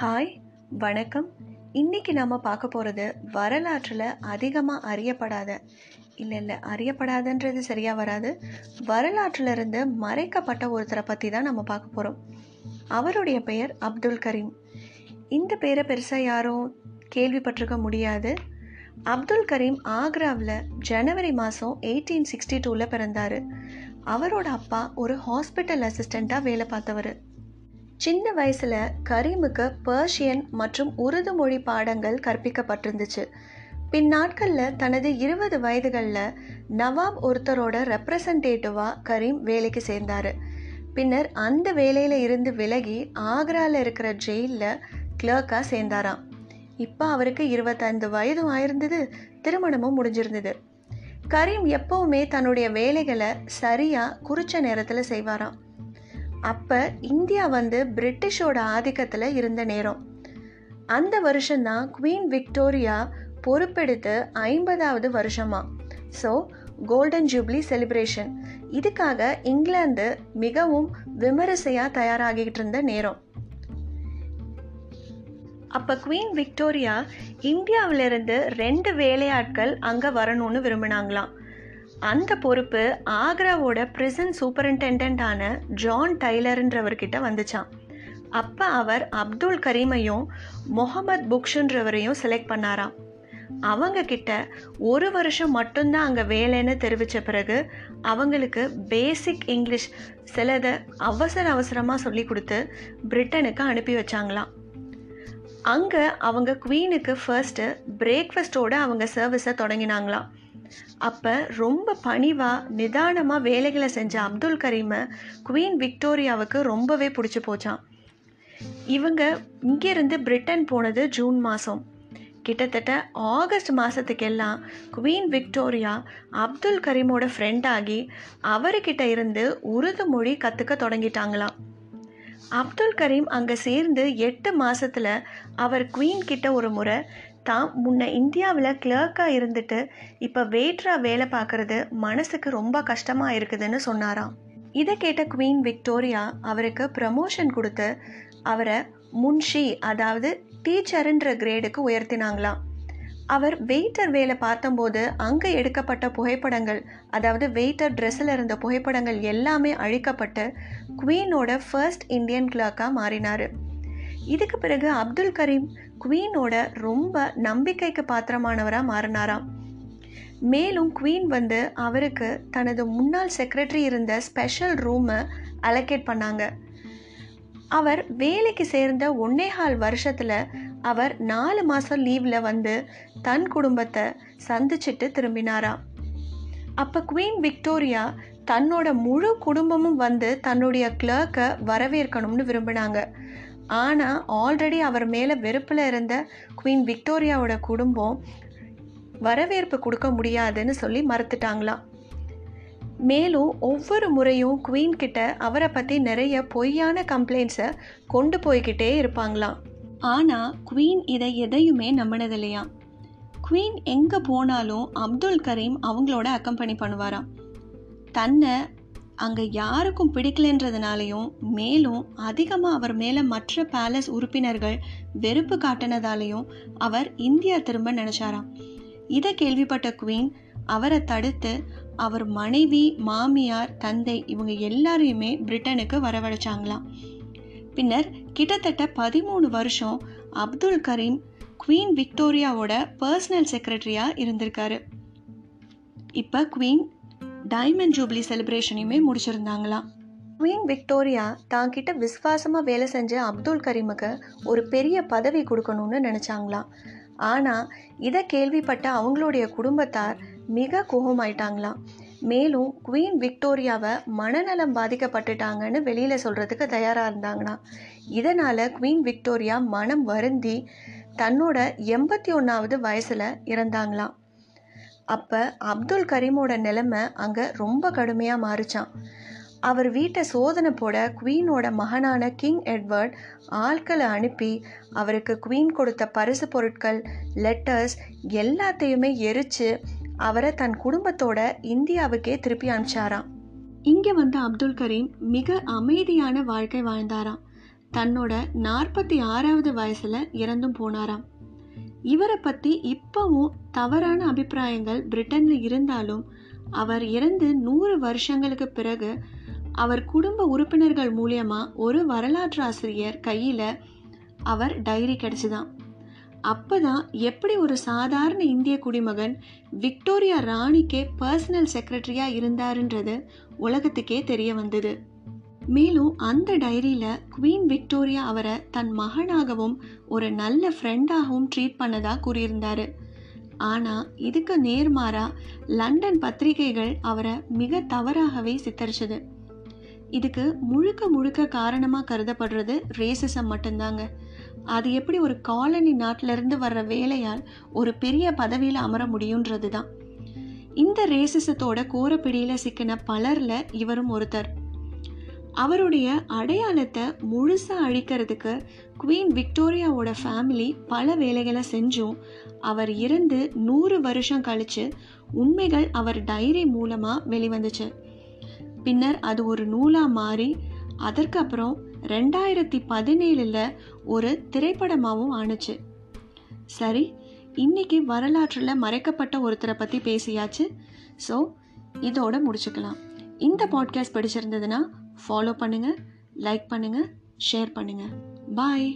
Hi வணக்கம். இன்னைக்கு நம்ம பார்க்க போகிறது வரலாற்றில் அதிகமாக அறியப்படாத இல்லை இல்லை அறியப்படாதன்றது சரியாக வராது. வரலாற்றில் இருந்து மறைக்கப்பட்ட ஒருத்தரை பற்றி தான் நம்ம பார்க்க போகிறோம் அவருடைய பெயர் அப்துல் கரீம். இந்த பேரை பெருசாக யாரும் கேள்விப்பட்டிருக்க முடியாது. அப்துல் கரீம் ஆக்ராவில் ஜனவரி மாதம் எயிட்டீன் சிக்ஸ்டி டூவில் பிறந்தார். அவரோட அப்பா ஒரு ஹாஸ்பிட்டல் அசிஸ்டண்ட்டாக வேலை பார்த்தவர். சின்ன வயசில் கரீமுக்கு பர்ஷியன் மற்றும் உருது மொழி பாடங்கள் கற்பிக்கப்பட்டிருந்துச்சு. பின் நாட்களில் தனது இருபது வயதுகளில் நவாப் ஒருத்தரோட ரெப்ரசன்டேட்டிவாக கரீம் வேலைக்கு சேர்ந்தார். பின்னர் அந்த வேலையில் இருந்து விலகி ஆக்ராவில் இருக்கிற ஜெயிலில் கிளர்க்காக சேர்ந்தாராம். இப்போ அவருக்கு இருபத்தைந்து வயதும் ஆயிருந்தது திருமணமும் முடிஞ்சிருந்தது. கரீம் எப்பவுமே தன்னுடைய வேலைகளை சரியாக குறித்த நேரத்தில் செய்வாராம். அப்போ இந்தியா வந்து பிரிட்டிஷோட ஆதிக்கத்தில் இருந்த நேரம். அந்த வருஷம்தான் குவீன் விக்டோரியா பொறுப்பெடுத்து ஐம்பதாவது வருஷமா. ஸோ கோல்டன் ஜூப்ளி செலிப்ரேஷன் இதுக்காக இங்கிலாந்து மிகவும் விமரிசையாக தயாராகிட்டு இருந்த நேரம். அப்போ குவீன் விக்டோரியா இந்தியாவிலிருந்து ரெண்டு வேலையாட்கள் அங்கே வரணும்னு விரும்பினாங்களாம். அந்த பொறுப்பு ஆக்ராவோட பிரிசன் சூப்பரிண்டெண்டான ஜான் டைலருன்றவர்கிட்ட வந்துச்சான் அப்போ அவர் அப்துல் கரீமையும் முகமது புக்ஷுன்றவரையும் செலக்ட் பண்ணாராம். அவங்க கிட்ட ஒரு வருஷம் மட்டும்தான் அங்கே வேலைன்னு தெரிவித்த பிறகு அவங்களுக்கு பேசிக் இங்கிலீஷ் சிலதை அவசர அவசரமாக சொல்லி கொடுத்து பிரிட்டனுக்கு அனுப்பி வச்சாங்களாம். அங்கே அவங்க குவீனுக்கு ஃபர்ஸ்ட்டு பிரேக்ஃபஸ்ட்டோடு அவங்க சர்வீஸை தொடங்கினாங்களாம். அப்போ ரொம்ப பணிவாக நிதானமாக வேலைகளை செஞ்ச அப்துல் கரீமை குவீன் விக்டோரியாவுக்கு ரொம்பவே பிடிச்சி போச்சான் இவங்க இங்கேருந்து பிரிட்டன் போனது ஜூன் மாதம் கிட்டத்தட்ட ஆகஸ்ட் மாதத்துக்கெல்லாம் குவீன் விக்டோரியா அப்துல் கரீமோட ஃப்ரெண்ட் ஆகி அவர்கிட்ட இருந்து உருது மொழி கற்றுக்க தொடங்கிட்டாங்களாம். அப்துல் கரீம் அங்கே சேர்ந்து எட்டு மாதத்தில் அவர் குவீன் கிட்ட ஒரு முறை தான் முன்ன இந்தியாவில் கிளர்க்காக இருந்துட்டு இப்போ வெயிட்ராக வேலை பார்க்குறது மனசுக்கு ரொம்ப கஷ்டமாக இருக்குதுன்னு சொன்னாராம். இதை கேட்ட குவீன் விக்டோரியா அவருக்கு ப்ரமோஷன் கொடுத்து அவரை முன்ஷி அதாவது டீச்சருன்ற கிரேடுக்கு உயர்த்தினாங்களாம். அவர் வெயிட்டர் வேலை பார்த்தம்போது அங்கே எடுக்கப்பட்ட புகைப்படங்கள் அதாவது வெயிட்டர் ட்ரெஸ்ஸில் இருந்த புகைப்படங்கள் எல்லாமே அழிக்கப்பட்டு குவீனோட ஃபர்ஸ்ட் இந்தியன் கிளாக்காக மாறினார். இதுக்கு பிறகு அப்துல் கரீம் குவீனோட ரொம்ப நம்பிக்கைக்கு பாத்திரமானவராக மாறினாராம். மேலும் குவீன் வந்து அவருக்கு தனது முன்னாள் செக்ரட்டரி இருந்த ஸ்பெஷல் ரூமை அலோகேட் பண்ணாங்க. அவர் வேலைக்கு சேர்ந்த ஒன்னேகால் வருஷத்தில் அவர் நாலு மாதம் லீவில் வந்து தன் குடும்பத்தை சந்திச்சுட்டு திரும்பினாராம். அப்போ குவீன் விக்டோரியா தன்னோட முழு குடும்பமும் வந்து தன்னுடைய கிளர்க்கை வரவேற்கணும்னு விரும்பினாங்க. ஆனால் ஆல்ரெடி அவர் மேலே வெறுப்பில் இருந்த குவீன் விக்டோரியாவோட குடும்பம் வரவேற்பு கொடுக்க முடியாதுன்னு சொல்லி மறுத்துட்டாங்களாம் மேலும் ஒவ்வொரு முறையும் குவீன் கிட்ட அவரை பற்றி நிறைய பொய்யான கம்ப்ளைண்ட்ஸை கொண்டு போய்கிட்டே இருப்பாங்களாம் ஆனால் குவீன் இதை எதையுமே நம்பினதில்லையா? குவீன் எங்கே போனாலும் அப்துல் கரீம் அவங்களோட அக்கம்பனி பண்ணுவாராம். தன்னை அங்கே யாருக்கும் பிடிக்கலன்றதுனாலையும் மேலும் அதிகமாக அவர் மேலே மற்ற பேலஸ் உறுப்பினர்கள் வெறுப்பு காட்டினதாலையும் அவர் இந்தியா திரும்ப நினச்சாராம். இதை கேள்விப்பட்ட குவீன் அவரை தடுத்து அவர் மனைவி மாமியார் தந்தை இவங்க எல்லாரையுமே பிரிட்டனுக்கு வரவழைச்சாங்களாம். பின்னர் கிட்டத்தட்ட பதிமூணு வருஷம் அப்துல் கரீம் குவீன் விக்டோரியாவோட பர்சனல் செக்ரட்டரியாக இருந்திருக்காரு. இப்போ குவீன் டைமண்ட் ஜூப்ளி செலிப்ரேஷனையுமே முடிச்சிருந்தாங்களாம் குவீன் விக்டோரியா தான் கிட்ட விசுவாசமாக வேலை செஞ்ச அப்துல் கரீமுக்கு ஒரு பெரிய பதவி கொடுக்கணும்னு நினச்சாங்களாம் ஆனால் இதை கேள்விப்பட்ட அவங்களுடைய குடும்பத்தார் மிக கோபமாயிட்டாங்களாம் மேலும் குவீன் விக்டோரியாவை மனநலம் பாதிக்கப்பட்டுட்டாங்கன்னு வெளியில் சொல்கிறதுக்கு தயாராக இருந்தாங்களாம் இதனால் குவீன் விக்டோரியா மனம் வருந்தி தன்னோட எண்பத்தி ஒன்றாவது வயசில் இறந்தாங்களாம் அப்போ அப்துல் கரீமோட நிலைமை அங்கே ரொம்ப கடுமையாக மாறிச்சான் அவர் வீட்டை சோதனை போட குவீனோட மகனான கிங் எட்வர்ட் ஆட்களை அனுப்பி அவருக்கு குவீன் கொடுத்த பரிசு பொருட்கள் லெட்டர்ஸ் எல்லாத்தையுமே எரித்து அவரை தன் குடும்பத்தோட இந்தியாவுக்கே திருப்பி அனுப்பிச்சாராம். இங்கே வந்த அப்துல் கரீம் மிக அமைதியான வாழ்க்கை வாழ்ந்தாராம். தன்னோட நாற்பத்தி ஆறாவது வயசில் இறந்தும் போனாராம். இவரை பத்தி இப்பவும் தவறான அபிப்பிராயங்கள் பிரிட்டன்ல இருந்தாலும் அவர் இறந்து நூறு வருஷங்களுக்கு பிறகு அவர் குடும்ப உறுப்பினர்கள் மூலியமா ஒரு வரலாற்று ஆசிரியர் கையில அவர் டைரி கிடைச்சுதான். அப்பதான் எப்படி ஒரு சாதாரண இந்திய குடிமகன் விக்டோரியா ராணிக்கே பர்சனல் செக்ரட்டரியா இருந்தாருன்றது உலகத்துக்கே தெரிய வந்தது. மேலும் அந்த டைரியில் குவீன் விக்டோரியா அவரை தன் மகனாகவும் ஒரு நல்ல ஃப்ரெண்டாகவும் ட்ரீட் பண்ணதா கூறியிருந்தாரு. ஆனால் இதுக்கு நேர்மாறா லண்டன் பத்திரிகைகள் அவரை மிக தவறாகவே சித்தரிச்சது. இதுக்கு முழுக்க முழுக்க காரணமாக கருதப்படுறது ரேசிசம் மட்டும்தாங்க. அது எப்படி ஒரு காலனி நாட்டிலிருந்து வர்ற வேலையால் ஒரு பெரிய பதவியில் அமர முடியுன்றது தான் இந்த ரேசிசத்தோட கோரப்பிடியில் சிக்கின பலரில் இவரும் ஒருத்தர். அவருடைய அடையாளத்தை முழுசாக அழிக்கிறதுக்கு குவீன் விக்டோரியாவோட ஃபேமிலி பல வேலைகளை செஞ்சும். அவர் இறந்து நூறு வருஷம் கழித்து உண்மைகள் அவர் டைரி மூலமாக வெளிவந்துச்சு. பின்னர் அது ஒரு நூலாக மாறி அதற்கு அப்புறம் ரெண்டாயிரத்தி பதினேழில் ஒரு திரைப்படமாகவும் ஆணுச்சு. சரி இன்னைக்கு வரலாற்றில் மறைக்கப்பட்ட ஒருத்தரை பற்றி பேசியாச்சு. ஸோ இதோட முடிச்சுக்கலாம். இந்த பாட்காஸ்ட் பிடிச்சிருந்ததுன்னா ஃபாலோ பண்ணுங்கள் லைக் பண்ணுங்கள் ஷேர் பண்ணுங்கள் பாய்